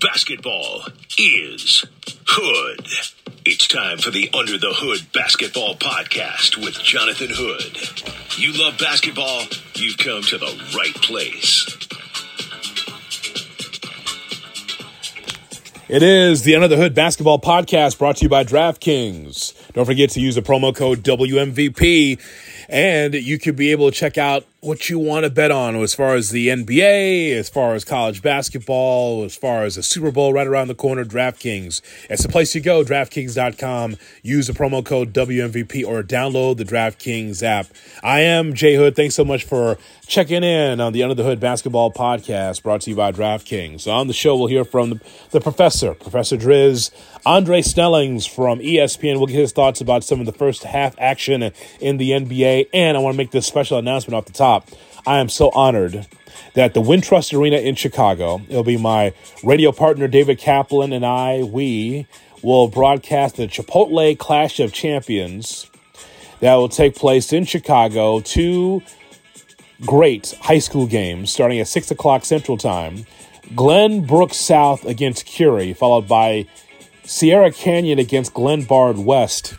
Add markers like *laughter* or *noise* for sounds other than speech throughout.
basketball is Hood. It's time for the Under the Hood Basketball Podcast with Jonathan Hood. You love basketball? You've come to the right place. It is the Under the Hood Basketball Podcast brought to you by DraftKings. Don't forget to use the promo code WMVP and you could be able to check out what you want to bet on as far as the NBA, as far as college basketball, as far as the Super Bowl right around the corner, DraftKings. It's the place you go, DraftKings.com. Use the promo code WMVP or download the DraftKings app. I am Jay Hood. Thanks so much for checking in on the Under the Hood Basketball Podcast brought to you by DraftKings. On the show, we'll hear from the, the professor, Professor Driz, Andre Snellings from ESPN. We'll get his thoughts about some of the first half action in the NBA. And I want to make this special announcement off the top top, I am so honored that the Wintrust Arena in Chicago, it'll be my radio partner David Kaplan and I, we will broadcast the Chipotle Clash of Champions that will take place in Chicago. Two great high school games starting at 6 o'clock Central Time. Glenbrook South against Curie, followed by Sierra Canyon against Glen Glenbard West.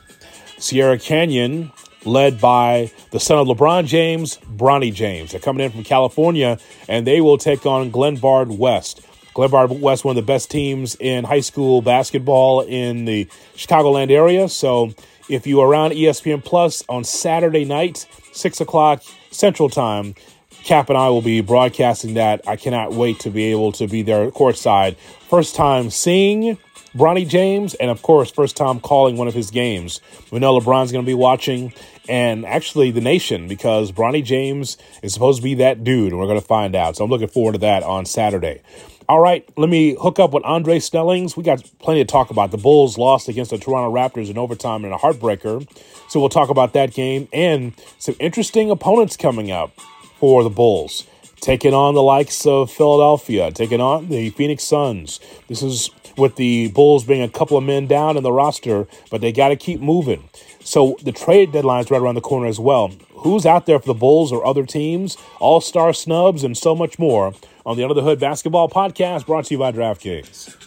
Sierra Canyon led by the son of LeBron James, Bronny James. They're coming in from California, and they will take on Glenbard West. Glenbard West, one of the best teams in high school basketball in the Chicagoland area. So if you are around ESPN Plus on Saturday night, 6 o'clock Central Time, Cap and I will be broadcasting that. I cannot wait to be able to be there courtside. First time seeing Bronny James, and of course, first time calling one of his games. We know LeBron's going to be watching, and actually the nation, because Bronny James is supposed to be that dude, and we're going to find out. So I'm looking forward to that on Saturday. All right, let me hook up with Andre Snellings. We got plenty to talk about. The Bulls lost against the Toronto Raptors in overtime in a heartbreaker. So we'll talk about that game and some interesting opponents coming up for the Bulls taking on the likes of Philadelphia, taking on the Phoenix Suns. This is with the Bulls being a couple of men down in the roster, but they got to keep moving. So the trade deadline is right around the corner as well. Who's out there for the Bulls or other teams? All star snubs and so much more on the Under the Hood Basketball Podcast brought to you by DraftKings.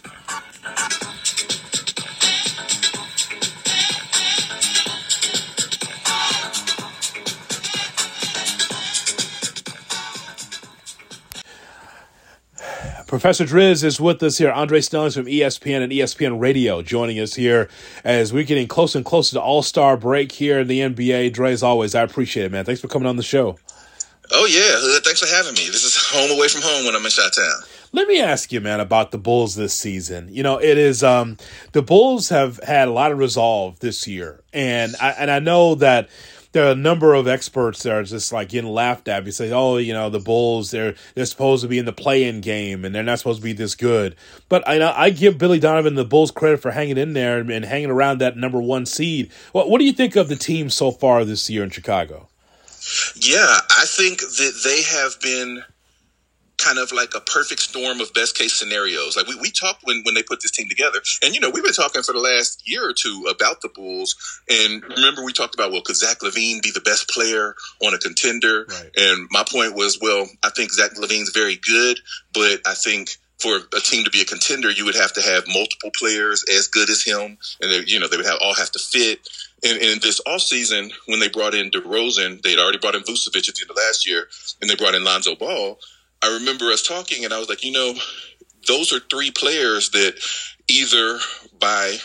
Professor Driz is with us here. Andre Snellings from ESPN and ESPN Radio joining us here as we're getting closer and closer to All Star break here in the NBA. Dre, as always, I appreciate it, man. Thanks for coming on the show. Oh yeah, thanks for having me. This is home away from home when I'm in Chi-Town. Let me ask you, man, about the Bulls this season. You know, it is um the Bulls have had a lot of resolve this year, and I and I know that there are a number of experts that are just like getting laughed at. You say, "Oh, you know, the Bulls they're they're supposed to be in the play-in game and they're not supposed to be this good." But I I give Billy Donovan the Bulls credit for hanging in there and hanging around that number one seed. What what do you think of the team so far this year in Chicago? Yeah, I think that they have been kind of like a perfect storm of best case scenarios. Like we, we talked when, when they put this team together. And, you know, we've been talking for the last year or two about the Bulls. And remember, we talked about, well, could Zach LaVine be the best player on a contender? Right. And my point was, well, I think Zach LaVine's very good, but I think for a team to be a contender, you would have to have multiple players as good as him. And, they, you know, they would have, all have to fit. And, and this off season, when they brought in DeRozan, they'd already brought in Vucevic at the end of last year, and they brought in Lonzo Ball I remember us talking, and I was like, you know, those are three players that either by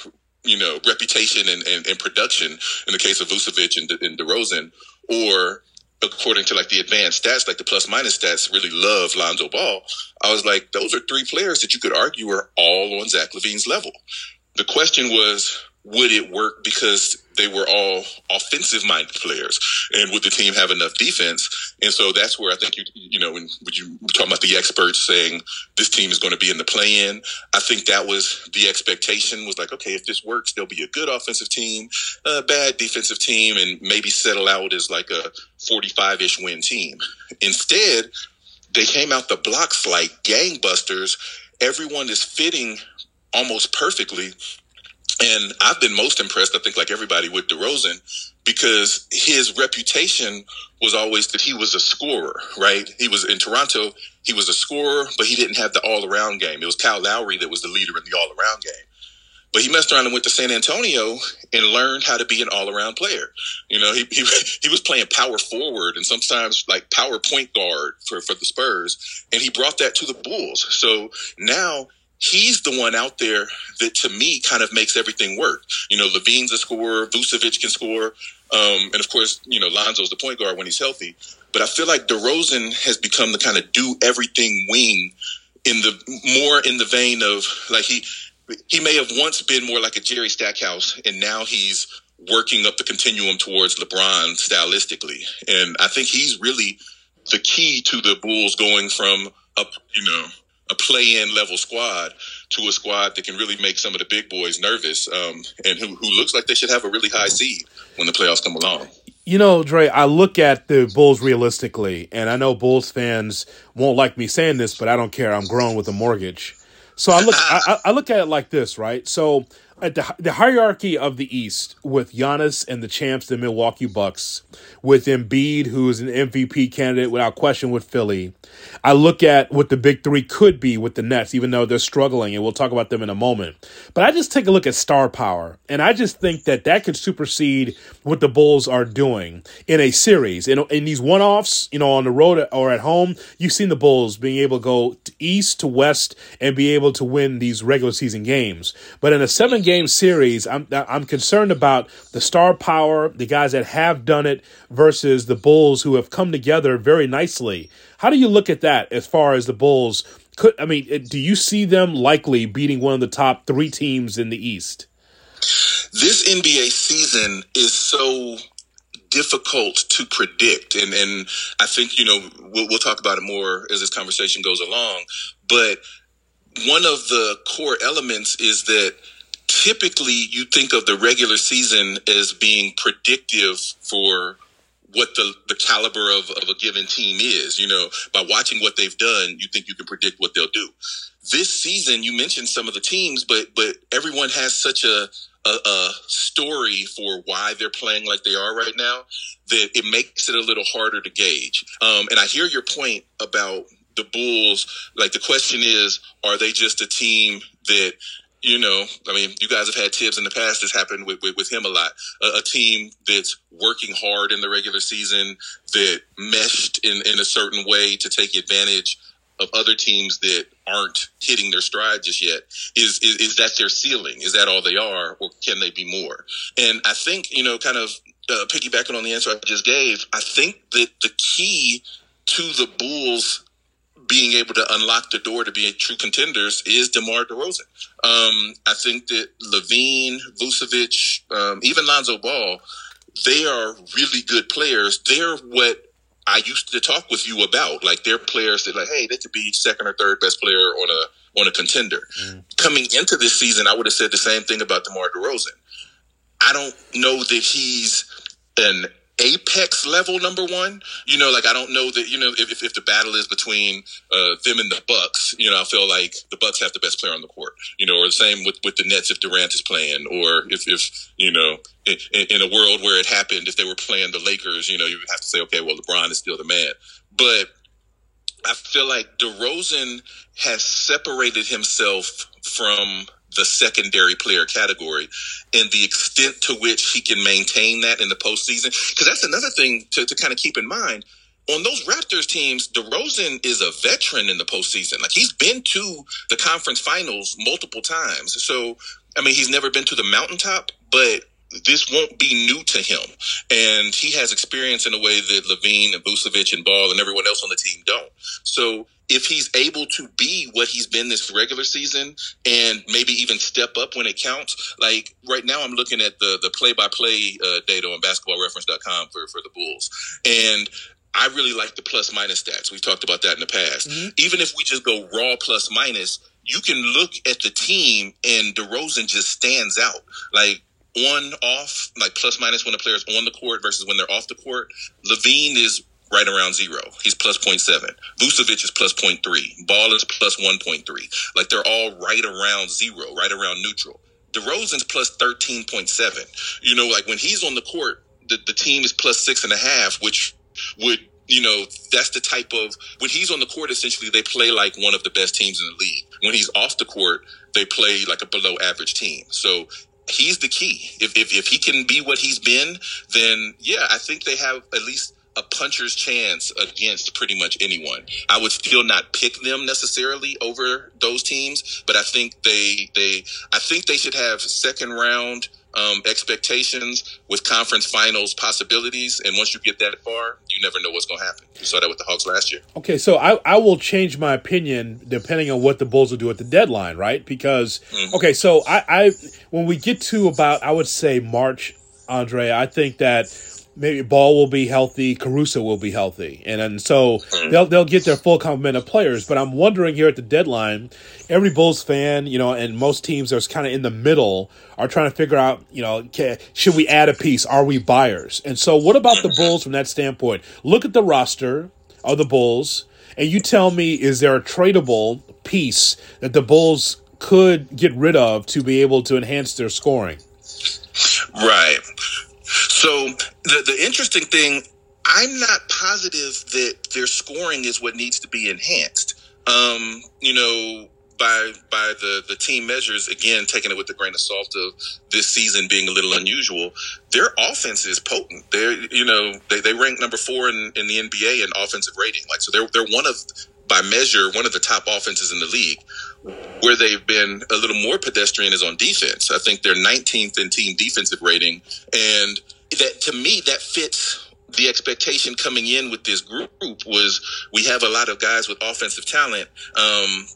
you know reputation and, and, and production, in the case of Vucevic and, De, and DeRozan, or according to like the advanced stats, like the plus minus stats, really love Lonzo Ball. I was like, those are three players that you could argue are all on Zach LaVine's level. The question was, would it work because they were all offensive minded players and would the team have enough defense. And so that's where i think you you know when, when you talking about the experts saying this team is going to be in the play in i think that was the expectation was like okay if this works they'll be a good offensive team a bad defensive team and maybe settle out as like a 45-ish win team. Instead they came out the blocks like gangbusters. Everyone is fitting almost perfectly And I've been most impressed, I think, like everybody, with DeRozan because his reputation was always that he was a scorer, right? He was in Toronto, he was a scorer, but he didn't have the all around game. It was Kyle Lowry that was the leader in the all around game. But he messed around and went to San Antonio and learned how to be an all around player. You know, he, he, *laughs* he was playing power forward and sometimes like power point guard for, for the Spurs. And he brought that to the Bulls. So now he's the one out there that to me kind of makes everything work. You know, LaVine's a scorer, Vucevic can score. Um, and of course, you know, Lonzo's the point guard when he's healthy. But I feel like DeRozan has become the kind of do everything wing in the more in the vein of like he he may have once been more like a Jerry Stackhouse, and now he's working up the continuum towards LeBron stylistically. And I think he's really the key to the Bulls going from up, you know a play-in level squad to a squad that can really make some of the big boys nervous, um, and who, who looks like they should have a really high seed when the playoffs come along. You know, Dre, I look at the Bulls realistically, and I know Bulls fans won't like me saying this, but I don't care. I'm grown with a mortgage. So I look, I, I look at it like this, right? So at the, the hierarchy of the East with Giannis and the champs, the Milwaukee Bucks, with Embiid, who's an MVP candidate without question with Philly. I look at what the big three could be with the Nets, even though they're struggling, and we'll talk about them in a moment. But I just take a look at star power, and I just think that that could supersede what the Bulls are doing in a series. In, in these one offs, you know, on the road or at home, you've seen the Bulls being able to go east to west and be able to win these regular season games. But in a seven game series, I'm I'm concerned about the star power, the guys that have done it versus the Bulls who have come together very nicely. How do you look at that as far as the Bulls? Could I mean, do you see them likely beating one of the top three teams in the East? This NBA season is so difficult to predict, and and I think you know we'll, we'll talk about it more as this conversation goes along. But one of the core elements is that typically you think of the regular season as being predictive for what the, the caliber of, of a given team is. You know, by watching what they've done, you think you can predict what they'll do. This season, you mentioned some of the teams, but but everyone has such a a, a story for why they're playing like they are right now that it makes it a little harder to gauge. Um, and I hear your point about the Bulls. Like the question is, are they just a team that you know, I mean, you guys have had Tibbs in the past. This happened with, with, with him a lot. A, a, team that's working hard in the regular season, that meshed in, in a certain way to take advantage of other teams that aren't hitting their stride just yet. Is, is, is that their ceiling? Is that all they are, or can they be more? And I think, you know, kind of uh, piggybacking on the answer I just gave, I think that the key to the Bulls being able to unlock the door to be a true contenders is DeMar DeRozan. Um, I think that LaVine, Vucevic, um, even Lonzo Ball, they are really good players. They're what I used to talk with you about. Like they're players that like, hey, they could be second or third best player on a on a contender. Mm. Coming into this season, I would have said the same thing about DeMar DeRozan. I don't know that he's an apex level number one. You know, like I don't know that you know if, if the battle is between uh, them and the Bucks. You know, I feel like the Bucks have the best player on the court. You know, or the same with with the Nets if Durant is playing, or if if you know in, in a world where it happened if they were playing the Lakers. You know, you have to say, okay, well, LeBron is still the man, but. I feel like DeRozan has separated himself from the secondary player category and the extent to which he can maintain that in the postseason. Because that's another thing to, to kind of keep in mind. On those Raptors teams, DeRozan is a veteran in the postseason. Like he's been to the conference finals multiple times. So, I mean, he's never been to the mountaintop, but this won't be new to him. And he has experience in a way that LaVine and Vucevic and Ball and everyone else on the team don't. So if he's able to be what he's been this regular season and maybe even step up when it counts, like right now I'm looking at the the play by play data on basketballreference.com for, for the Bulls. And I really like the plus minus stats. We've talked about that in the past. Mm-hmm. Even if we just go raw plus minus, you can look at the team and DeRozan just stands out. Like on off, like plus minus when the player's on the court versus when they're off the court. LaVine is right around zero. He's plus 0.7. Vucevic is plus 0.3. Ball is plus 1.3. Like they're all right around zero, right around neutral. DeRozan's plus thirteen point seven. You know, like when he's on the court, the, the team is plus six and a half, which would you know, that's the type of when he's on the court, essentially they play like one of the best teams in the league. When he's off the court, they play like a below average team. So he's the key. If, if, if he can be what he's been, then yeah, I think they have at least a puncher's chance against pretty much anyone. I would still not pick them necessarily over those teams, but I think they they I think they should have second round um, expectations with conference finals possibilities. And once you get that far, you never know what's going to happen. You saw that with the Hawks last year. Okay, so I, I will change my opinion depending on what the Bulls will do at the deadline, right? Because mm-hmm. okay, so I, I when we get to about I would say March, Andre, I think that maybe Ball will be healthy, Caruso will be healthy, and and so mm. they'll they'll get their full complement of players. But I'm wondering here at the deadline, every Bulls fan, you know, and most teams are kind of in the middle are trying to figure out, you know, okay, should we add a piece? Are we buyers? And so, what about the Bulls from that standpoint? Look at the roster of the Bulls, and you tell me, is there a tradable piece that the Bulls could get rid of to be able to enhance their scoring? Right. So the the interesting thing, I'm not positive that their scoring is what needs to be enhanced. Um, you know, by by the the team measures, again taking it with a grain of salt of this season being a little unusual, their offense is potent. They're you know they, they rank number four in, in the NBA in offensive rating. Like so, they're they're one of by measure one of the top offenses in the league. Where they've been a little more pedestrian is on defense. I think they're 19th in team defensive rating, and that to me that fits the expectation coming in with this group was we have a lot of guys with offensive talent. Um,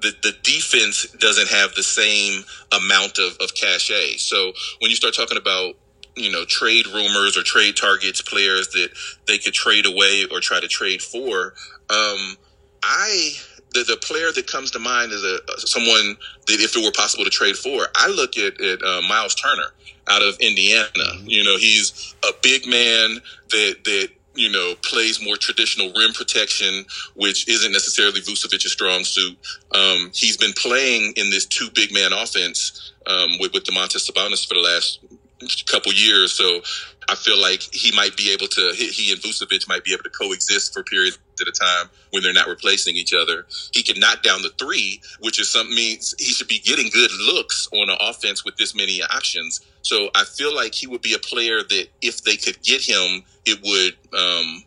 the, the defense doesn't have the same amount of, of cachet. So when you start talking about you know trade rumors or trade targets, players that they could trade away or try to trade for, um, I the, the player that comes to mind is a someone that if it were possible to trade for, I look at, at uh, Miles Turner out of Indiana. Mm-hmm. You know, he's a big man that that you know plays more traditional rim protection, which isn't necessarily Vucevic's strong suit. Um, he's been playing in this two big man offense um, with with Domantas Sabonis for the last couple years. So I feel like he might be able to, he and Vucevic might be able to coexist for periods at a time when they're not replacing each other. He can knock down the three, which is something means he should be getting good looks on an offense with this many options. So I feel like he would be a player that if they could get him, it would, um,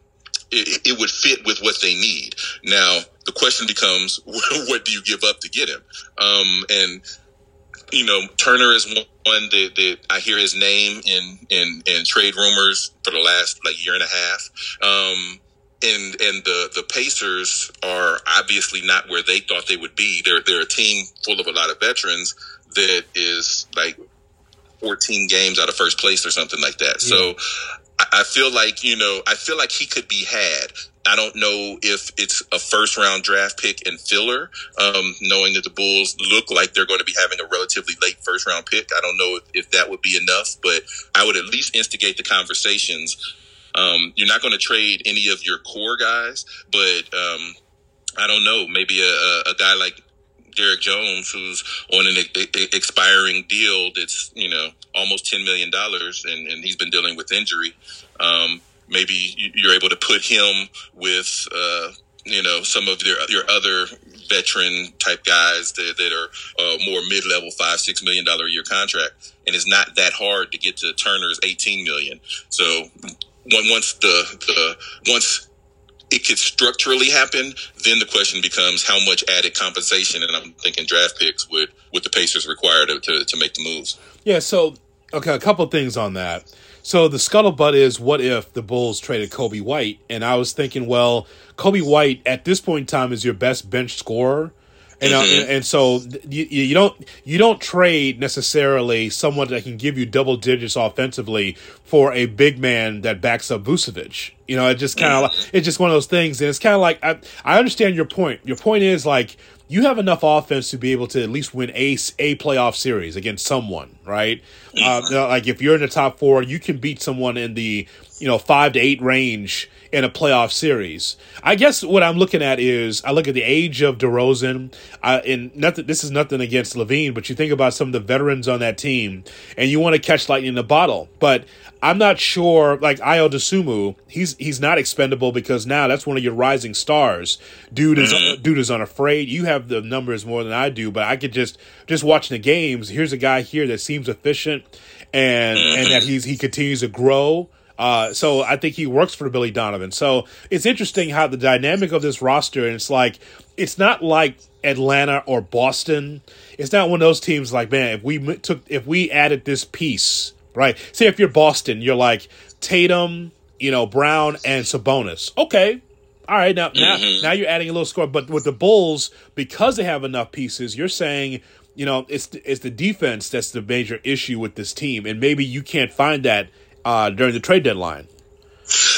it, it would fit with what they need. Now, the question becomes, *laughs* what do you give up to get him? Um, and you know, Turner is one that, that I hear his name in, in, in trade rumors for the last like year and a half. Um, and and the the Pacers are obviously not where they thought they would be. They're they're a team full of a lot of veterans that is like 14 games out of first place or something like that. Yeah. So I feel like you know I feel like he could be had. I don't know if it's a first round draft pick and filler, um, knowing that the Bulls look like they're going to be having a relatively late first round pick. I don't know if, if that would be enough, but I would at least instigate the conversations. Um, you're not going to trade any of your core guys, but um, I don't know, maybe a, a guy like Derrick Jones, who's on an expiring deal that's you know almost ten million dollars, and, and he's been dealing with injury. Um, maybe you're able to put him with uh, you know some of your your other veteran type guys that, that are uh, more mid level five six million dollar a year contract, and it's not that hard to get to Turner's eighteen million. So once the the once it could structurally happen, then the question becomes how much added compensation, and I'm thinking draft picks would would the Pacers require to, to, to make the moves. Yeah. So okay, a couple things on that. So the scuttlebutt is what if the Bulls traded Coby White? And I was thinking, well, Coby White at this point in time is your best bench scorer. And, uh, mm-hmm. and, and so you, you don't you don't trade necessarily someone that can give you double digits offensively for a big man that backs up Vucevic. You know, it just kind of mm-hmm. it's just one of those things, and it's kind of like I I understand your point. Your point is like you have enough offense to be able to at least win a, a playoff series against someone, right? Uh, like if you're in the top four, you can beat someone in the you know, five to eight range in a playoff series. I guess what I'm looking at is I look at the age of DeRozan, uh, and nothing. This is nothing against LaVine, but you think about some of the veterans on that team, and you want to catch lightning in a bottle. But I'm not sure. Like Ayo Dosunmu, he's he's not expendable because now that's one of your rising stars. Dude is mm-hmm. dude is unafraid. You have the numbers more than I do, but I could just just watching the games. Here's a guy here that seems efficient, and and that he's he continues to grow. Uh, so I think he works for Billy Donovan. So it's interesting how the dynamic of this roster, and it's like it's not like Atlanta or Boston. It's not one of those teams like, man, if we took if we added this piece, right? Say if you're Boston, you're like Tatum, you know, Brown and Sabonis. Okay. All right, now now mm-hmm. now you're adding a little score, but with the Bulls, because they have enough pieces, you're saying you know it's it's the defense that's the major issue with this team, and maybe you can't find that uh, during the trade deadline.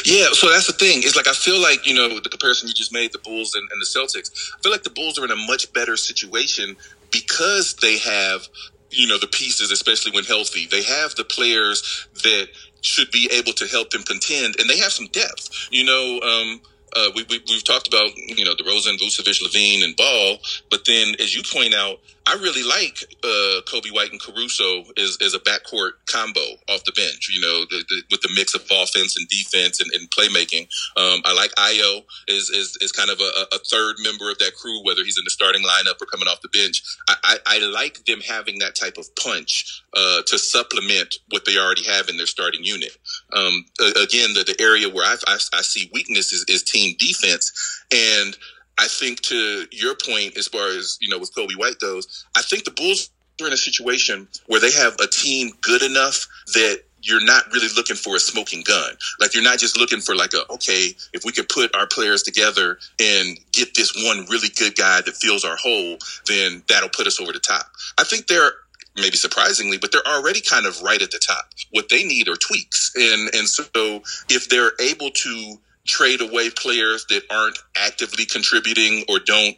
Yeah, so that's the thing. It's like I feel like you know the comparison you just made, the Bulls and, and the Celtics. I feel like the Bulls are in a much better situation because they have you know the pieces, especially when healthy. They have the players that should be able to help them contend, and they have some depth. You know. Um, uh, we, we, have talked about, you know, DeRozan, Vucevic, LaVine, and Ball. But then, as you point out, I really like uh, Coby White and Caruso as, as a backcourt combo off the bench, you know, the, the, with the mix of offense and defense and, and playmaking. Um, I like Ayo as, as, as kind of a, a, third member of that crew, whether he's in the starting lineup or coming off the bench. I, I, I like them having that type of punch uh, to supplement what they already have in their starting unit. Um, again, the, the area where I, I, I see weakness is, is team defense. And – I think to your point, as far as you know, with Coby White goes, I think the Bulls are in a situation where they have a team good enough that you're not really looking for a smoking gun. Like you're not just looking for like a okay, if we could put our players together and get this one really good guy that fills our hole, then that'll put us over the top. I think they're maybe surprisingly, but they're already kind of right at the top. What they need are tweaks. And and so if they're able to trade away players that aren't actively contributing or don't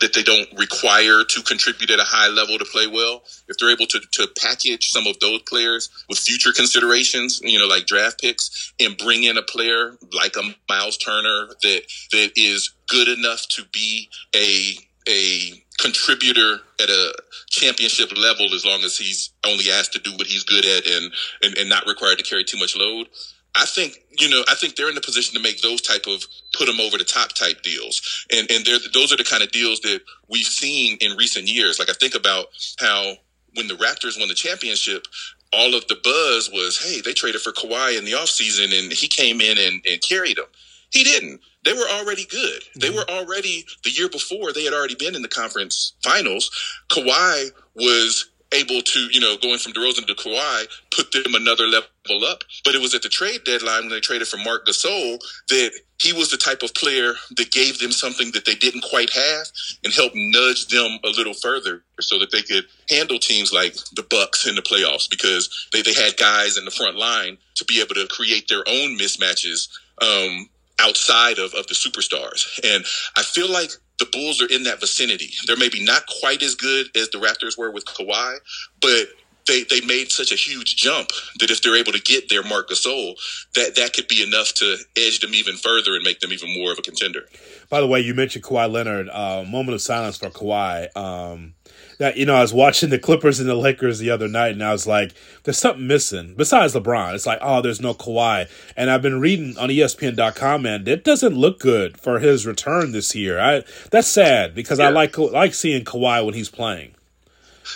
that they don't require to contribute at a high level to play well. If they're able to, to package some of those players with future considerations, you know, like draft picks and bring in a player like a Miles Turner that, that is good enough to be a, a contributor at a championship level as long as he's only asked to do what he's good at and, and, and not required to carry too much load. I think you know I think they're in the position to make those type of put them over the top type deals, and and those are the kind of deals that we've seen in recent years. Like I think about how when the Raptors won the championship, all of the buzz was, hey, they traded for Kawhi in the offseason and he came in and, and carried them. He didn't. They were already good. They mm-hmm. were already the year before. They had already been in the conference finals. Kawhi was able to, you know, going from DeRozan to Kawhi, put them another level up. But it was at the trade deadline when they traded for Marc Gasol that he was the type of player that gave them something that they didn't quite have and helped nudge them a little further so that they could handle teams like the Bucks in the playoffs because they, they had guys in the front line to be able to create their own mismatches um, outside of, of the superstars. And I feel like the Bulls are in that vicinity. They're maybe not quite as good as the Raptors were with Kawhi, but they, they made such a huge jump that if they're able to get their Marc Gasol, that that could be enough to edge them even further and make them even more of a contender. By the way, you mentioned Kawhi Leonard. Uh, moment of silence for Kawhi. Um, that you know, I was watching the Clippers and the Lakers the other night, and I was like, "There's something missing besides LeBron." It's like, "Oh, there's no Kawhi." And I've been reading on ESPN.com, man, it doesn't look good for his return this year. I that's sad because yeah. I like like seeing Kawhi when he's playing.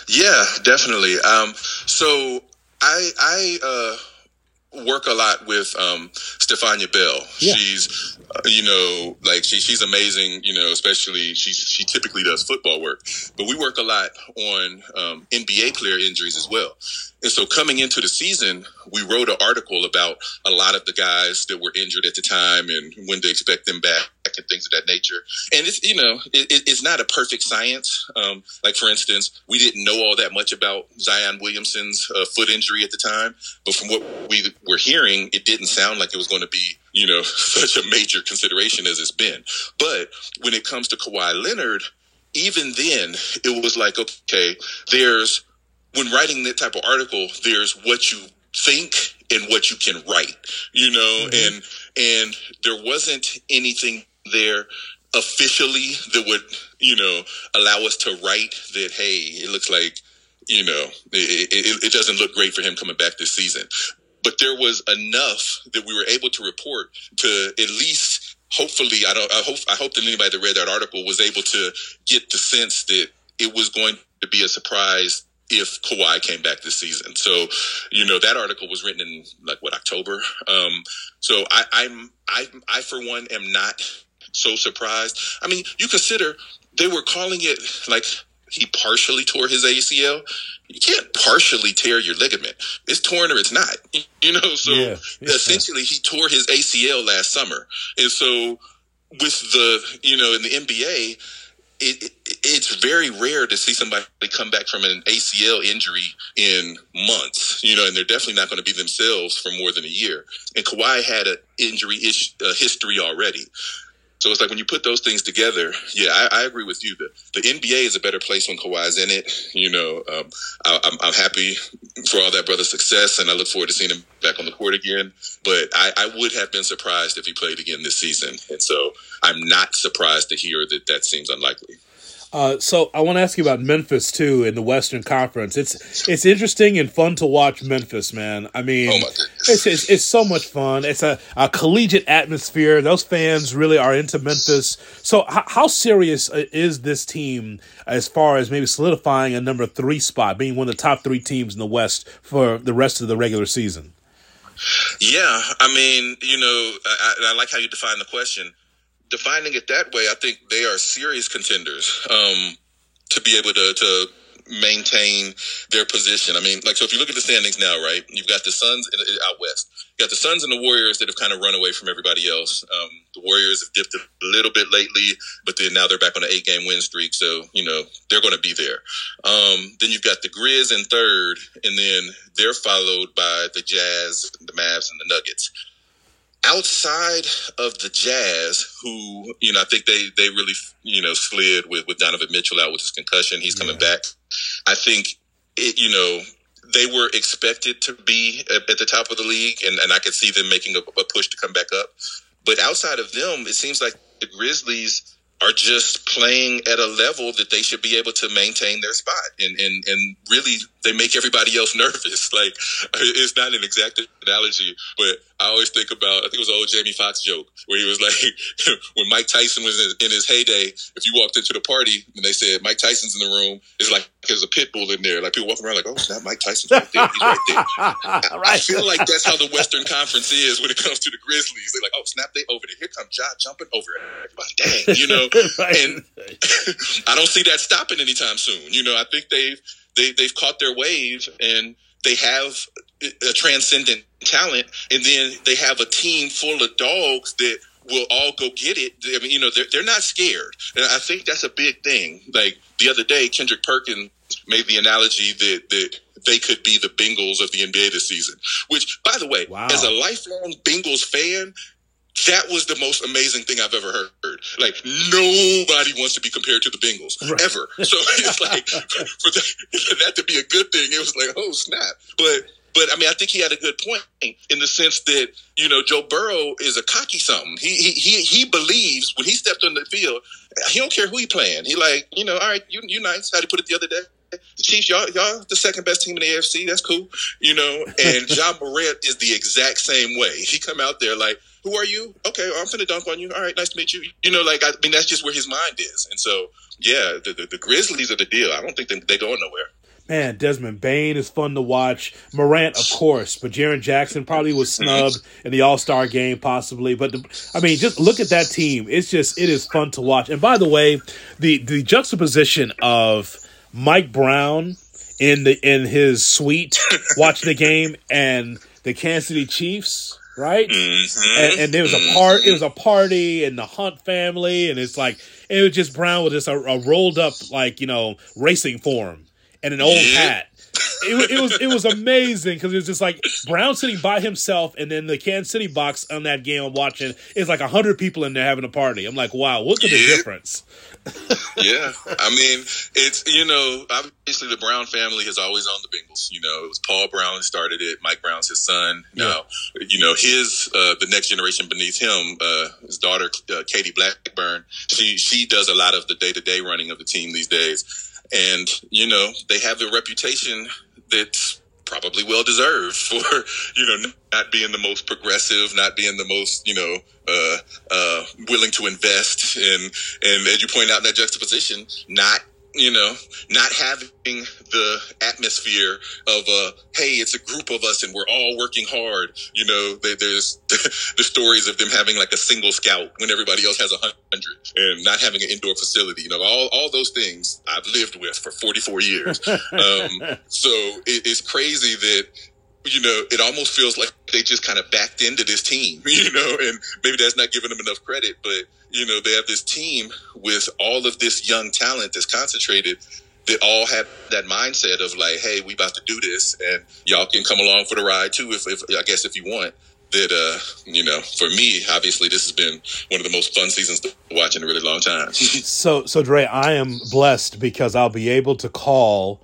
Yeah, definitely. Um, so I I uh, work a lot with um, Stephania Bell. Yeah. She's you know like she, she's amazing. You know, especially she she typically does football work, but we work a lot on um, NBA player injuries as well. And so coming into the season, we wrote an article about a lot of the guys that were injured at the time and when to expect them back and things of that nature. And it's, you know, it, it's not a perfect science. Um, like, for instance, we didn't know all that much about Zion Williamson's uh, foot injury at the time. But from what we were hearing, it didn't sound like it was going to be, you know, *laughs* such a major consideration as it's been. But when it comes to Kawhi Leonard, even then, it was like, okay, there's when writing that type of article, there's what you think and what you can write, you know, mm-hmm. and and there wasn't anything there officially that would, you know, allow us to write that, hey, it looks like, you know, it, it, it doesn't look great for him coming back this season. But there was enough that we were able to report to at least hopefully I don't I hope I hope that anybody that read that article was able to get the sense that it was going to be a surprise if Kawhi came back this season. So, you know, that article was written in like what October. Um, so I, I'm I I for one am not so surprised. I mean, you consider they were calling it like he partially tore his ACL. You can't partially tear your ligament. It's torn or it's not. *laughs* You know, so yeah. *laughs* essentially he tore his ACL last summer. And so with the, you know, in the NBA, it, it, it's very rare to see somebody come back from an ACL injury in months, you know, and they're definitely not going to be themselves for more than a year. And Kawhi had an injury ish, uh, history already. So it's like when you put those things together, yeah, I, I agree with you. The, the NBA is a better place when Kawhi's in it. You know, um, I, am I'm, I'm happy for all that brother's success, and I look forward to seeing him back on the court again. But I, I would have been surprised if he played again this season, and so I'm not surprised to hear that that seems unlikely. Uh, so I want to ask you about Memphis too in the Western Conference. It's it's interesting and fun to watch Memphis, man. I mean, oh it's, it's, it's so much fun. It's a, a collegiate atmosphere. Those fans really are into Memphis. So h- how serious uh, is this team as far as maybe solidifying a number three spot, being one of the top three teams in the West for the rest of the regular season? Yeah, I mean, you know, I, I like how you define the question defining it that way, I think they are serious contenders um, to be able to, to maintain their position. I mean, like, so if you look at the standings now, right, you've got the Suns in, out west. You got the Suns and the Warriors that have kind of run away from everybody else. Um, the Warriors have dipped a little bit lately, but then now they're back on an eight game win streak. So, you know, they're going to be there. Um, then you've got the Grizz in third, and then they're followed by the Jazz, the Mavs, and the Nuggets outside of the Jazz, who you know, I think they they really you know slid with with Donovan Mitchell out with his concussion. He's coming yeah. back. I think it, you know they were expected to be at, at, the top of the league, and, and I could see them making a, a push to come back up. But outside of them, it seems like the Grizzlies are just playing at a level that they should be able to maintain their spot. And, and, and really, they make everybody else *laughs* nervous. Like, it's not an exact analogy, but I always think about, I think it was an old Jamie Foxx joke where he was like, *laughs* when Mike Tyson was in, in, his heyday, if you walked into the party and they said, Mike Tyson's in the room, it's like there's a pit bull in there. Like, people walking around like, oh, it's not Mike Tyson right there. He's right there. *laughs* right. I feel like that's how the Western Conference is when it comes to the Grizzlies. They're like, oh, snap, they over there. Here comes Ja jumping over everybody. Dang, you know? *laughs* And I don't see that stopping anytime soon. You know, I think they've they, they've caught their wave and they have a transcendent talent, and then they have a team full of dogs that will all go get it. I mean, you know, they're, they're not scared. And I think that's a big thing. Like the other day, Kendrick Perkins made the analogy that, that they could be the Bengals of the NBA this season, which, by the way, wow. as a lifelong Bengals fan, that was the most amazing thing I've ever heard. Like nobody wants to be compared to the Bengals right. ever. So it's like *laughs* for that, that to be a good thing, it was like, oh snap. But but I mean, I think he had a good point in the sense that you know Joe Burrow is a cocky something. He he he, he believes when he stepped on the field, he don't care who he playing. He like you know, all right, you you nice. How you put it the other day? the Chiefs, y'all, y'all the second best team in the AFC. That's cool, you know. And *laughs* Ja Morant is the exact same way. He come out there like, "Who are you? Okay, I'm finna dunk on you. All right, nice to meet you." You know, like I mean, that's just where his mind is. And so, yeah, the the, the Grizzlies are the deal. I don't think they, they going nowhere. Man, Desmond Bane is fun to watch. Morant, of course, but Jaren Jackson probably was snubbed in the All Star game, possibly. But the, I mean, just look at that team. It's just it is fun to watch. And by the way, the the juxtaposition of Mike Brown in the in his suite watching the game and the Kansas City Chiefs, right? Mm-hmm. And, and there was a part. It was a party and the Hunt family, and it's like it was just Brown with just a, a rolled up like you know racing form. And an old hat. It, it was it was amazing because it was just like Brown sitting by himself, and then the Kansas City box on that game I'm watching is like hundred people in there having a party. I'm like, wow, look at yeah. the difference. *laughs* yeah, I mean, it's you know, obviously the Brown family has always owned the Bengals. You know, it was Paul Brown who started it. Mike Brown's his son. Yeah. Now, you know, his uh, the next generation beneath him, uh, his daughter uh, Katie Blackburn. She she does a lot of the day to day running of the team these days. And, you know, they have a reputation that's probably well deserved *laughs* for, you know, not being the most progressive, not being the most, you know, uh, uh, willing to invest. And, and as you point out in that juxtaposition, not you know, not having the atmosphere of uh, hey, it's a group of us and we're all working hard. You know, there's *laughs* the stories of them having like a single scout when everybody else has a hundred, and not having an indoor facility. You know, all all those things I've lived with for 44 years. *laughs* um, so it, it's crazy that you know, it almost feels like they just kind of backed into this team, *laughs* you know, and maybe that's not giving them enough credit, but you know, they have this team with all of this young talent that's concentrated that all have that mindset of like, hey, we about to do this, and y'all can come along for the ride too. If, if I guess if you want. That uh, you know, for me, obviously, this has been one of the most fun seasons to watch in a really long time. *laughs* so, so Dre, I am blessed because I'll be able to call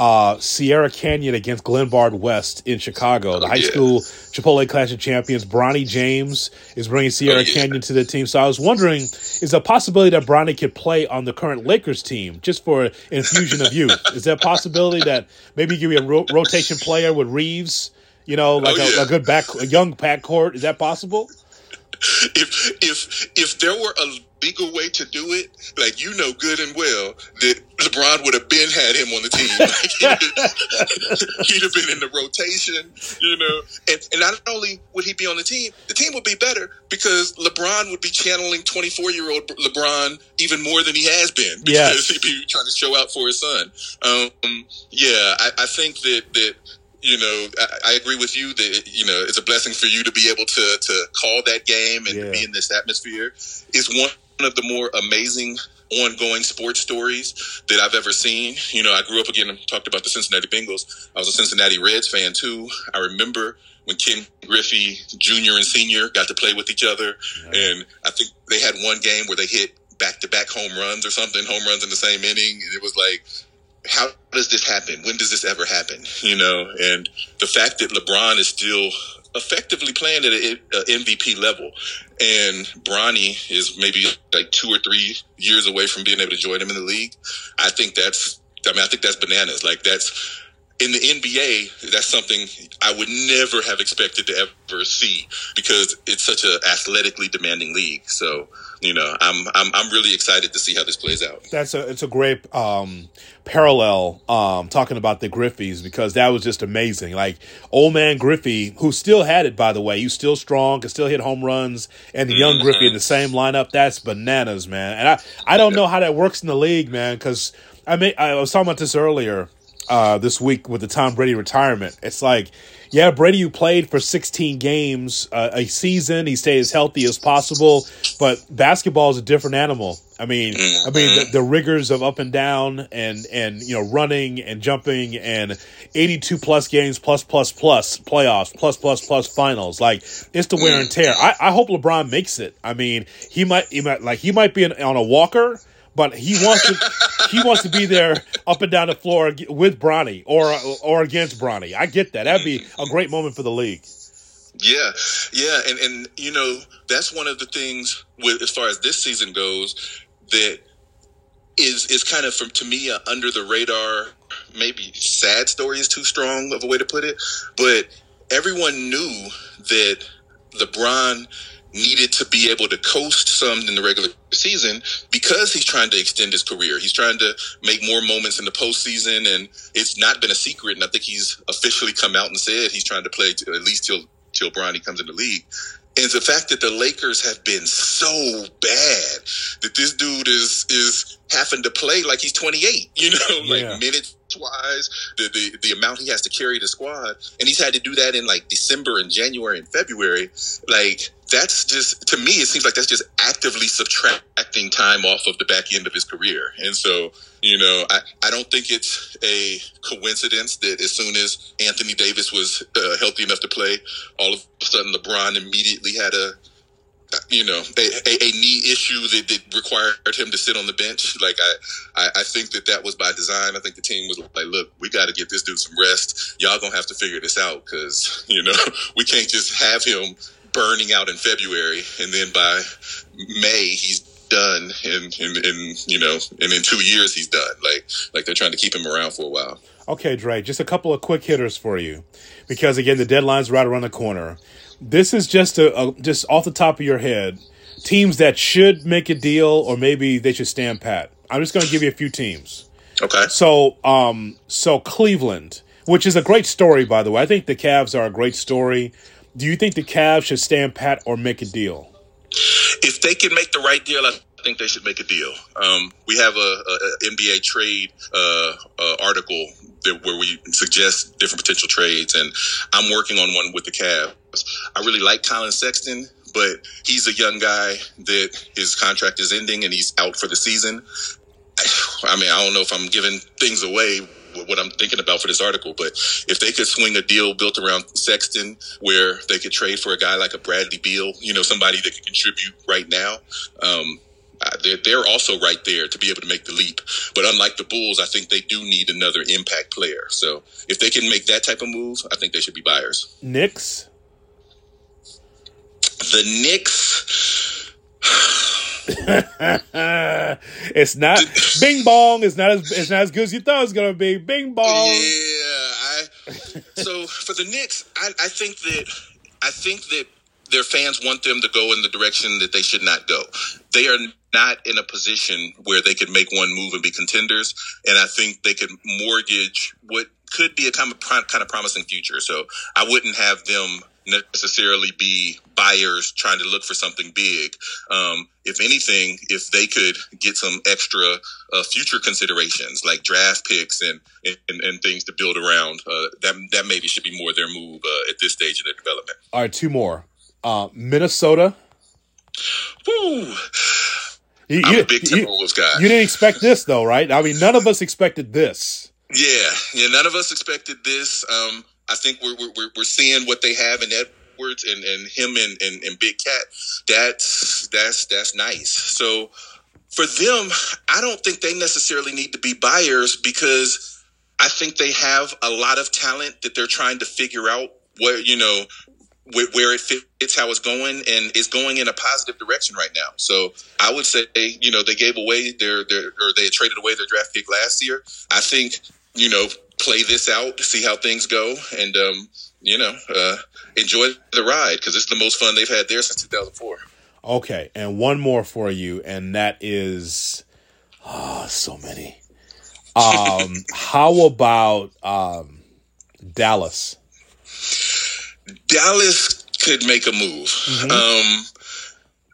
uh, Sierra Canyon against Glenbard West in Chicago. The oh, high yeah. school Chipotle Clash of Champions, Bronny James, is bringing Sierra oh, yeah. Canyon to the team. So I was wondering, is there a possibility that Bronny could play on the current Lakers team just for an infusion of youth? Is there a possibility that maybe he could be a ro- rotation player with Reaves? You know, like oh, yeah. a, a, good back, a young backcourt. Is that possible? If if if there were a legal way to do it, like you know good and well that LeBron would have been had him on the team. *laughs* Like, he'd, have been in the rotation, you know. And, and not only would he be on the team, the team would be better because LeBron would be channeling 24 year old LeBron even more than he has been because yes. he'd be trying to show out for his son. Um, yeah, I, I think that that you know, I, I, agree with you that you know it's a blessing for you to be able to to call that game and yeah. be in this atmosphere. Is one of the more amazing ongoing sports stories that I've ever seen. You know, I grew up again, talked about the Cincinnati Bengals. I was a Cincinnati Reds fan too. I remember when Ken Griffey Jr. and Senior got to play with each other. And I think they had one game where they hit back to back home runs or something, home runs in the same inning. And it was like, how does this happen? When does this ever happen? You know, and the fact that LeBron is still effectively playing at an MVP level. And Bronny is maybe like two or three years away from being able to join him in the league. I think that's, I mean, I think that's bananas. Like that's, in the NBA, that's something I would never have expected to ever see because it's such a athletically demanding league. So, you know, I'm I'm I'm really excited to see how this plays out. That's a it's a great um, parallel um, talking about the Griffeys because that was just amazing. Like old man Griffey, who still had it by the way, he's still strong, can still hit home runs, and the young mm-hmm. Griffey in the same lineup. That's bananas, man. And I I don't know how that works in the league, man, because I mean I was talking about this earlier uh, this week with the Tom Brady retirement. It's like, yeah, Brady, you played for 16 games uh, a season. He stayed as healthy as possible, but basketball is a different animal. I mean, I mean the, the, rigors of up and down and and you know running and jumping and 82 plus games plus plus plus playoffs plus plus plus finals. Like it's the wear and tear. I, I hope LeBron makes it. I mean, he might he might like he might be on a walker but he wants to he wants to be there up and down the floor with Bronny or or against Bronny. I get that. That'd be a great moment for the league. Yeah, yeah, and and you know that's one of the things with as far as this season goes that is is kind of from to me under the radar. Maybe sad story is too strong of a way to put it, but everyone knew that LeBron needed to be able to coast some in the regular season because he's trying to extend his career. He's trying to make more moments in the postseason, and it's not been a secret. And I think he's officially come out and said he's trying to play to, at least till till Bronny comes in the league. And the fact that the Lakers have been so bad that this dude is is having to play like he's 28, *laughs* you know, Yeah. like minutes wise, the, the the amount he has to carry the squad, and he's had to do that in like December and January and February. Like that's just to me, it seems like that's just actively subtracting time off of the back end of his career. And so, you know, I, I don't think it's a coincidence that as soon as Anthony Davis was uh, healthy enough to play, all of a sudden LeBron immediately had a you know, a, a, a knee issue that, that required him to sit on the bench. Like I, I, I think that that was by design. I think the team was like, look, we got to get this dude some rest. Y'all gonna have to figure this out because *laughs* you know *laughs* we can't just have him burning out in February and then by May he's done and and, and you know and in two years he's done. Like like they're trying to keep him around for a while. Okay, Dre, just a couple of quick hitters for you, because again, the deadline's right around the corner. This is just a, a just off the top of your head, teams that should make a deal, or maybe they should stand pat. I'm just going to give you a few teams. Okay. So, um, so Cleveland, which is a great story, by the way. I think the Cavs are a great story. Do you think the Cavs should stand pat or make a deal? if they can make the right deal, I think they should make a deal. Um, we have a, a, NBA trade uh, uh, article that, where we suggest different potential trades, and I'm working on one with the Cavs. I really like Collin Sexton, but he's a young guy that his contract is ending and he's out for the season. I mean, I don't know if I'm giving things away what I'm thinking about for this article, but if they could swing a deal built around Sexton where they could trade for a guy like a Bradley Beal, you know, somebody that could contribute right now, um, they're, they're also right there to be able to make the leap. But unlike the Bulls, I think they do need another impact player. So if they can make that type of move, I think they should be buyers. Knicks. The Knicks, it's not Bing Bong. It's not as it's not as good as you thought it was gonna be. Bing Bong. Yeah, I. So for the Knicks, I, I think that I think that their fans want them to go in the direction that they should not go. They are not in a position where they could make one move and be contenders, and I think they could mortgage what could be a kind of kind of promising future. So I wouldn't have them necessarily be buyers trying to look for something big. Um, if anything, if they could get some extra uh, future considerations like draft picks and and, and things to build around, uh, that that maybe should be more their move uh, at this stage in their development. All right, two more. Uh, Minnesota. Woo! You, I'm you- a big you- Timberwolves guy. You didn't expect this though, right? I mean, none of us expected this. Yeah, yeah. None of us expected this. Um, I think we're, we're we're seeing what they have in Edwards and, and him and, and, and Big Cat. That's that's that's nice. So for them, I don't think they necessarily need to be buyers because I think they have a lot of talent that they're trying to figure out where you know where it fits, how it's going, and it's going in a positive direction right now. So I would say, you know, they gave away their their or they traded away their draft pick last year. I think you know play this out, see how things go, and um, you know uh, enjoy the ride because it's the most fun they've had there since 2004. Okay, and one more for you, and that is, oh, so many. Um, *laughs* how about um, Dallas? Dallas could make a move um,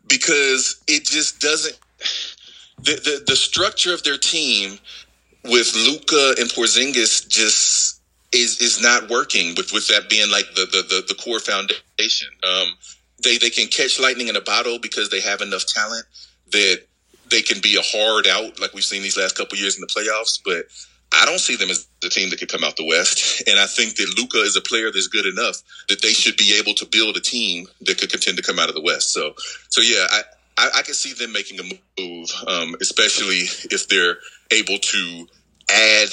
because it just doesn't. The, the the structure of their team with Luka and Porzingis just is is not working. With with that being like the the the, the core foundation. Um, they they can catch lightning in a bottle because they have enough talent that they can be a hard out like we've seen these last couple years in the playoffs. But I don't see them as the team that could come out the West. *laughs* And I think that Luka is a player that's good enough that they should be able to build a team that could contend to come out of the West. So, so yeah, I, I, I can see them making a move, um, especially if they're able to add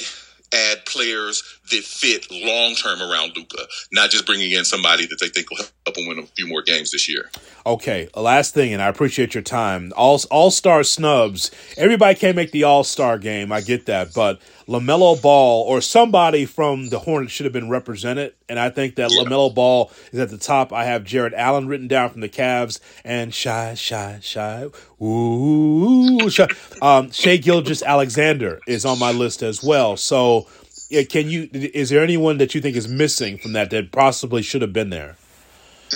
add players that fit long term around Luka, not just bringing in somebody that they think will help them win a few more games this year. Okay, last thing, and I appreciate your time. All All Star snubs. Everybody can't make the All Star game. I get that, but LaMelo Ball or somebody from the Hornets should have been represented, and I think that Yeah. LaMelo Ball is at the top. I have Jarrett Allen written down from the Cavs and shy, shy, shy, ooh, shy. Um, Shai Gilgeous-Alexander is on my list as well. So, yeah, can you? Is there anyone that you think is missing from that that possibly should have been there?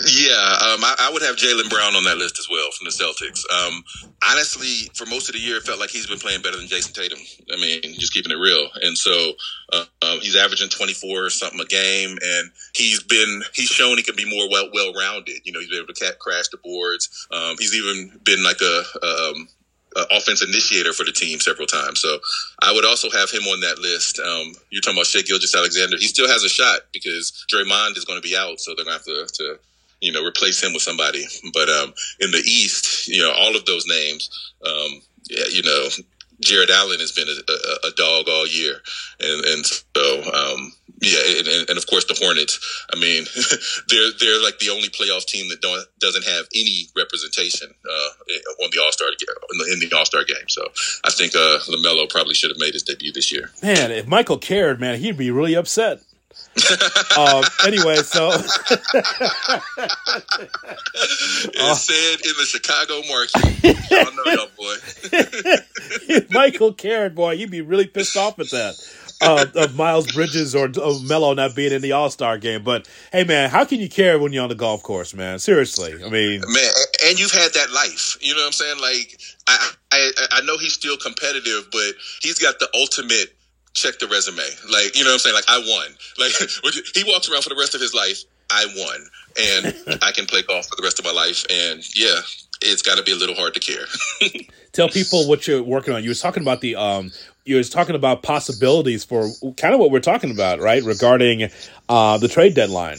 Yeah, um, I, I, would have Jaylen Brown on that list as well from the Celtics. Um, honestly, for most of the year, it felt like he's been playing better than Jayson Tatum. I mean, just keeping it real. And so uh, um, he's averaging 24 or something a game, and he's been he's shown he can be more well well rounded. You know, he's been able to crash the boards. Um, he's even been like a, um, uh, offense initiator for the team several times. So I would also have him on that list. Um, you're talking about Shai Gilgeous-Alexander. He still has a shot because Draymond is going to be out, so they're going to have to, to you know replace him with somebody. But um, in the East, you know, all of those names, um, yeah, you know, Jarrett Allen has been a, a, a dog all year, and and so um, yeah, and, and, of course the Hornets. I mean, *laughs* they're they're like the only playoff team that don't doesn't have any representation uh, on the All Star in the All Star game. So I think uh, LaMelo probably should have made his debut this year. Man, if Michael cared, man, he'd be really upset. Um, anyway, so *laughs* it uh, said in the Chicago market. Y'all boy. *laughs* Michael cared, boy, you'd be really pissed off at that. Uh, of Miles Bridges or of Melo not being in the All Star game. But hey, man, how can you care when you're on the golf course, man? Seriously, I mean, man, and you've had that life. You know what I'm saying? Like, I, I, I know he's still competitive, but he's got the ultimate check the resume. Like, you know what I'm saying? Like, I won. Like, *laughs* he walks around for the rest of his life. I won, and *laughs* I can play golf for the rest of my life. And yeah, it's got to be a little hard to care. *laughs* Tell people what you're working on. You was talking about the um, you was talking about possibilities for kind of what we're talking about, right? Regarding uh, the trade deadline.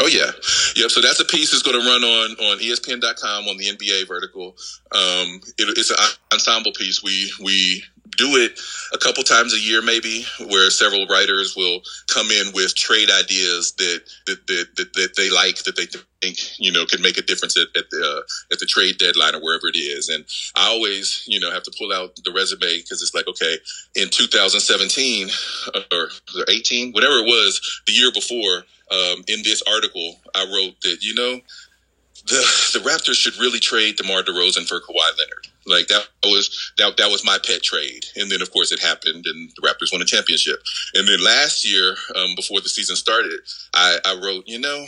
Oh yeah, yep. So that's a piece that's going to run on on ESPN.com on the NBA vertical. Um, it, it's an ensemble piece. We we do it a couple times a year, maybe, where several writers will come in with trade ideas that that that, that, that they like, that they think you know could make a difference at, at the uh, at the trade deadline or wherever it is. And I always you know have to pull out the resume because it's like okay, in 2017 uh, or 18, whatever it was, the year before. Um, in this article, I wrote that you know the the Raptors should really trade DeMar DeRozan for Kawhi Leonard. Like that was that that was my pet trade, and then of course it happened, and the Raptors won a championship. And then last year, um, before the season started, I, I wrote, you know,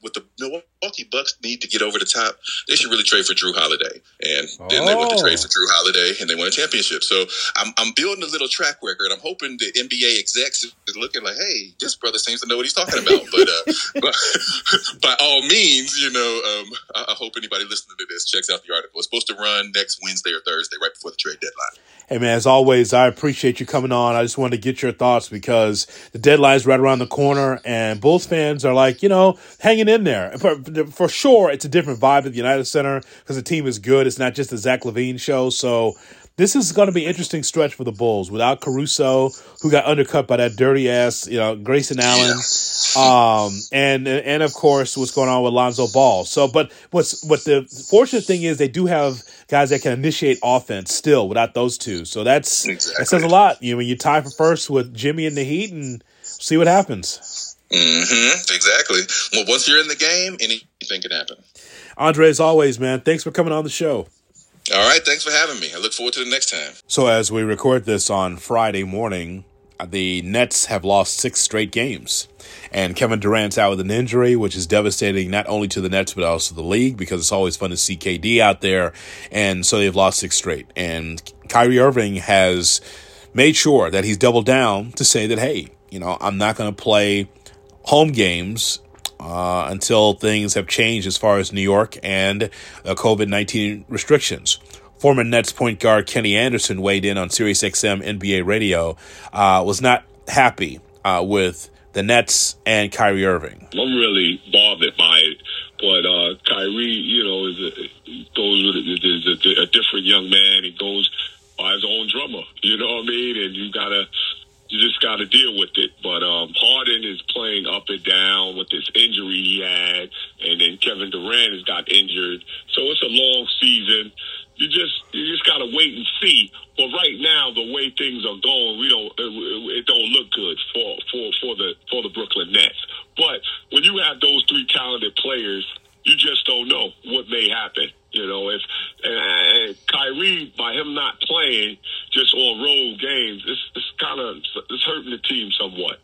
what the Milwaukee Bucks need to get over the top, they should really trade for Jrue Holiday. And then oh. they went to trade for Jrue Holiday and they won a championship. So I'm, I'm building a little track record. I'm hoping the NBA execs is looking like, hey, this brother seems to know what he's talking about. *laughs* But, uh, but *laughs* by all means, you know, um, I, I hope anybody listening to this checks out the article. It's supposed to run next Wednesday or Thursday, right before the trade deadline. Hey man, as always, I appreciate you coming on. I just wanted to get your thoughts because the deadline's right around the corner, and Bulls fans are like, you know, hanging in there. For, for sure, it's a different vibe at the United Center because the team is good. It's not just the Zach LaVine show. So this is going to be interesting stretch for the Bulls without Caruso, who got undercut by that dirty ass, you know, Grayson Allen, um, and and of course what's going on with Lonzo Ball. So, but what's what the fortunate thing is they do have guys that can initiate offense still without those two. So that's exactly. that says a lot. You know, when you tie for first with Jimmy in the Heat and see what happens. Mm-hmm. Exactly. Well, once you're in the game, anything can happen. Andre, as always, man, thanks for coming on the show. All right, thanks for having me. I look forward to the next time. So, as we record this on Friday morning, the Nets have lost six straight games. And Kevin Durant's out with an injury, which is devastating not only to the Nets, but also the league because it's always fun to see KD out there. And so they've lost six straight. And Kyrie Irving has made sure that he's doubled down to say that, hey, you know, I'm not going to play home games uh, until things have changed as far as New York and uh, COVID 19 restrictions. Former Nets point guard Kenny Anderson weighed in on SiriusXM NBA radio, uh, was not happy uh, with the Nets and Kyrie Irving. I'm really bothered by it, but uh, Kyrie, you know, is a, goes with is a, a different young man. He goes by his own drummer. You know what I mean? And you gotta you just got to deal with it. But um, Harden is playing up and down with this injury he had, and then Kevin Durant has got injured. So it's a long season. You just you just got to wait and see. But right now, the way things are going, we don't it, it don't look good for for for the for the Brooklyn Nets. But when you have those three talented players, you just don't know what may happen. You know, if and, and Kyrie by him not playing just on road games, it's it's kind of it's hurting the team somewhat.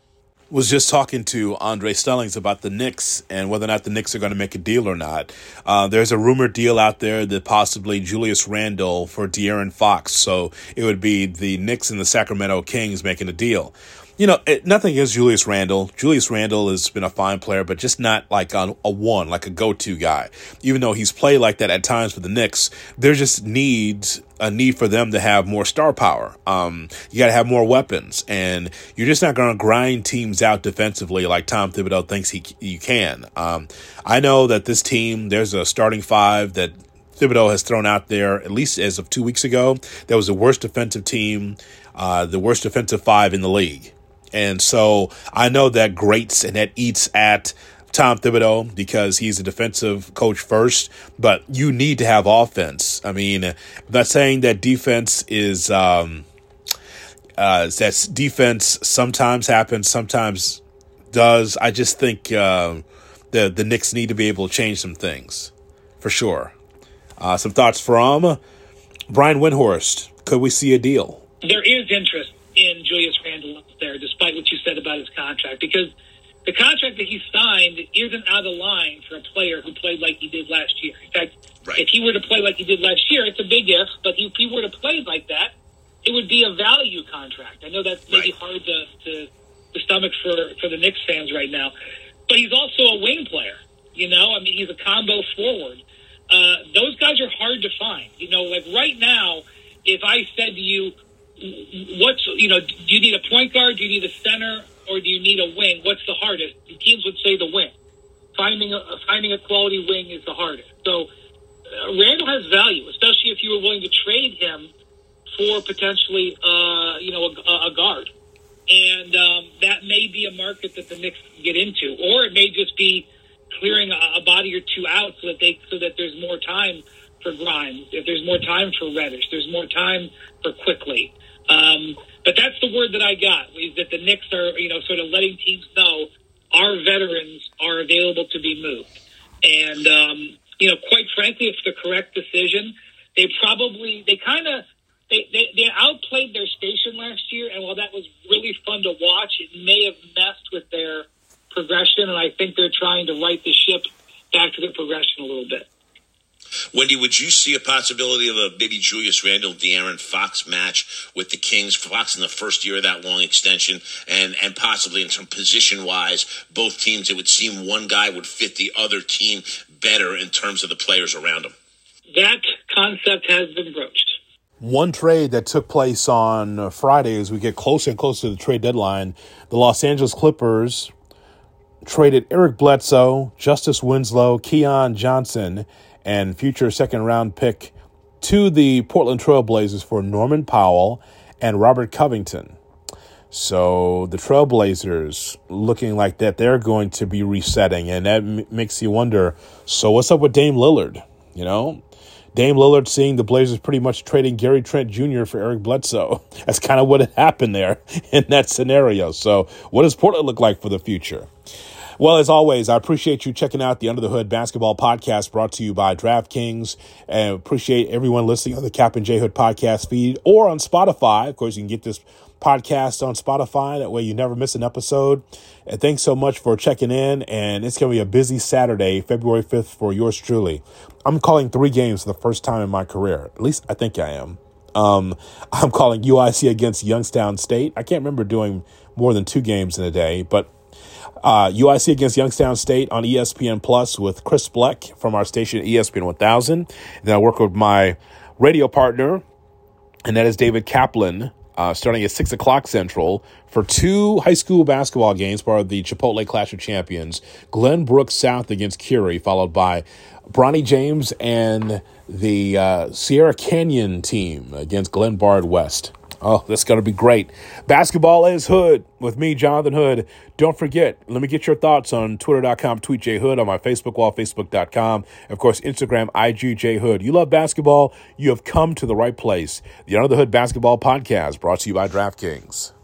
Was just talking to Andre Snellings about the Knicks and whether or not the Knicks are going to make a deal or not. Uh, there's a rumored deal out there that possibly Julius Randle for De'Aaron Fox. So it would be the Knicks and the Sacramento Kings making a deal you know, it, nothing against Julius Randle. Julius Randle has been a fine player, but just not like a, a one, like a go-to guy. Even though he's played like that at times for the Knicks, there just needs a need for them to have more star power. Um, you got to have more weapons, and you're just not going to grind teams out defensively like Tom Thibodeau thinks he you can. Um, I know that this team, there's a starting five that Thibodeau has thrown out there, at least as of two weeks ago, that was the worst defensive team, uh, the worst defensive five in the league. And so I know that grates and that eats at Tom Thibodeau because he's a defensive coach first, but you need to have offense. I mean, I'm not saying that defense is um, uh, that defense sometimes happens, sometimes does. I just think uh, the the Knicks need to be able to change some things for sure. Uh, some thoughts from Brian Windhorst. Could we see a deal? There is interest in Julius Randle there, despite what you said about his contract, because the contract that he signed isn't out of line for a player who played like he did last year. In fact, right. if he were to play like he did last year, it's a big if, but if he were to play like that, it would be a value contract. I know that's maybe right. hard to, to, to stomach for, for the Knicks fans right now, but he's also a wing player. You know, I mean, he's a combo forward. Uh, those guys are hard to find. You know, like right now, if I said to you, what's you know, do you need a point guard? Do you need a center? Or do you need a wing? What's the hardest? The teams would say the wing. Finding a finding a quality wing is the hardest. So uh, Randle has value, especially if you were willing to trade him for potentially, uh, you know, a, a guard, and um, that may be a market that the Knicks get into, or it may just be clearing a, a body or two out so that they so that there's more time for Grimes, if there's more time for Reddish, there's more time for Quickley. Um, but that's the word that I got is that the Knicks are, you know, sort of letting teams know our veterans are available to be moved. And, um, you know, quite frankly, it's the correct decision. They probably, they kind of, they, they, they outplayed their station last year. And while that was really fun to watch, it may have messed with their progression. And I think they're trying to right the ship back to the progression a little bit. Windy, would you see a possibility of a maybe Julius Randle, De'Aaron Fox match with the Kings? Fox in the first year of that long extension, and and possibly in some position wise, both teams. It would seem one guy would fit the other team better in terms of the players around him. That concept has been broached. One trade that took place on Friday as we get closer and closer to the trade deadline, the Los Angeles Clippers traded Eric Bledsoe, Justice Winslow, Keon Johnson, and future second round pick to the Portland Trailblazers for Norman Powell and Robert Covington. So the Trailblazers looking like that they're going to be resetting, and that m- makes you wonder. So what's up with Dame Lillard? You know, Dame Lillard seeing the Blazers pretty much trading Gary Trent Jr. for Eric Bledsoe. *laughs* That's kind of what happened there *laughs* in that scenario. So what does Portland look like for the future? Well, as always, I appreciate you checking out the Under the Hood Basketball Podcast brought to you by DraftKings. And appreciate everyone listening on the Cap and J Hood podcast feed or on Spotify. Of course, you can get this podcast on Spotify. That way you never miss an episode. And thanks so much for checking in. And it's going to be a busy Saturday, February 5th, for yours truly. I'm calling three games for the first time in my career. At least I think I am. Um, *laughs* I'm calling UIC against Youngstown State. I can't remember doing more than two games in a day, but uh, UIC against Youngstown State on ESPN Plus with Chris Bleck from our station ESPN 1000. And then I work with my radio partner, and that is David Kaplan, uh, starting at 6 o'clock Central for two high school basketball games, part of the Chipotle Clash of Champions. Glenbrook South against Curie, followed by Bronny James and the uh, Sierra Canyon team against Glenbard West. Oh, that's going to be great. Basketball is Hood with me, Jonathan Hood. Don't forget, let me get your thoughts on twitter.com, tweet J Hood, on my Facebook wall, facebook.com. Of course, Instagram, IG Hood. You love basketball, you have come to the right place. The Under the Hood Basketball Podcast brought to you by DraftKings.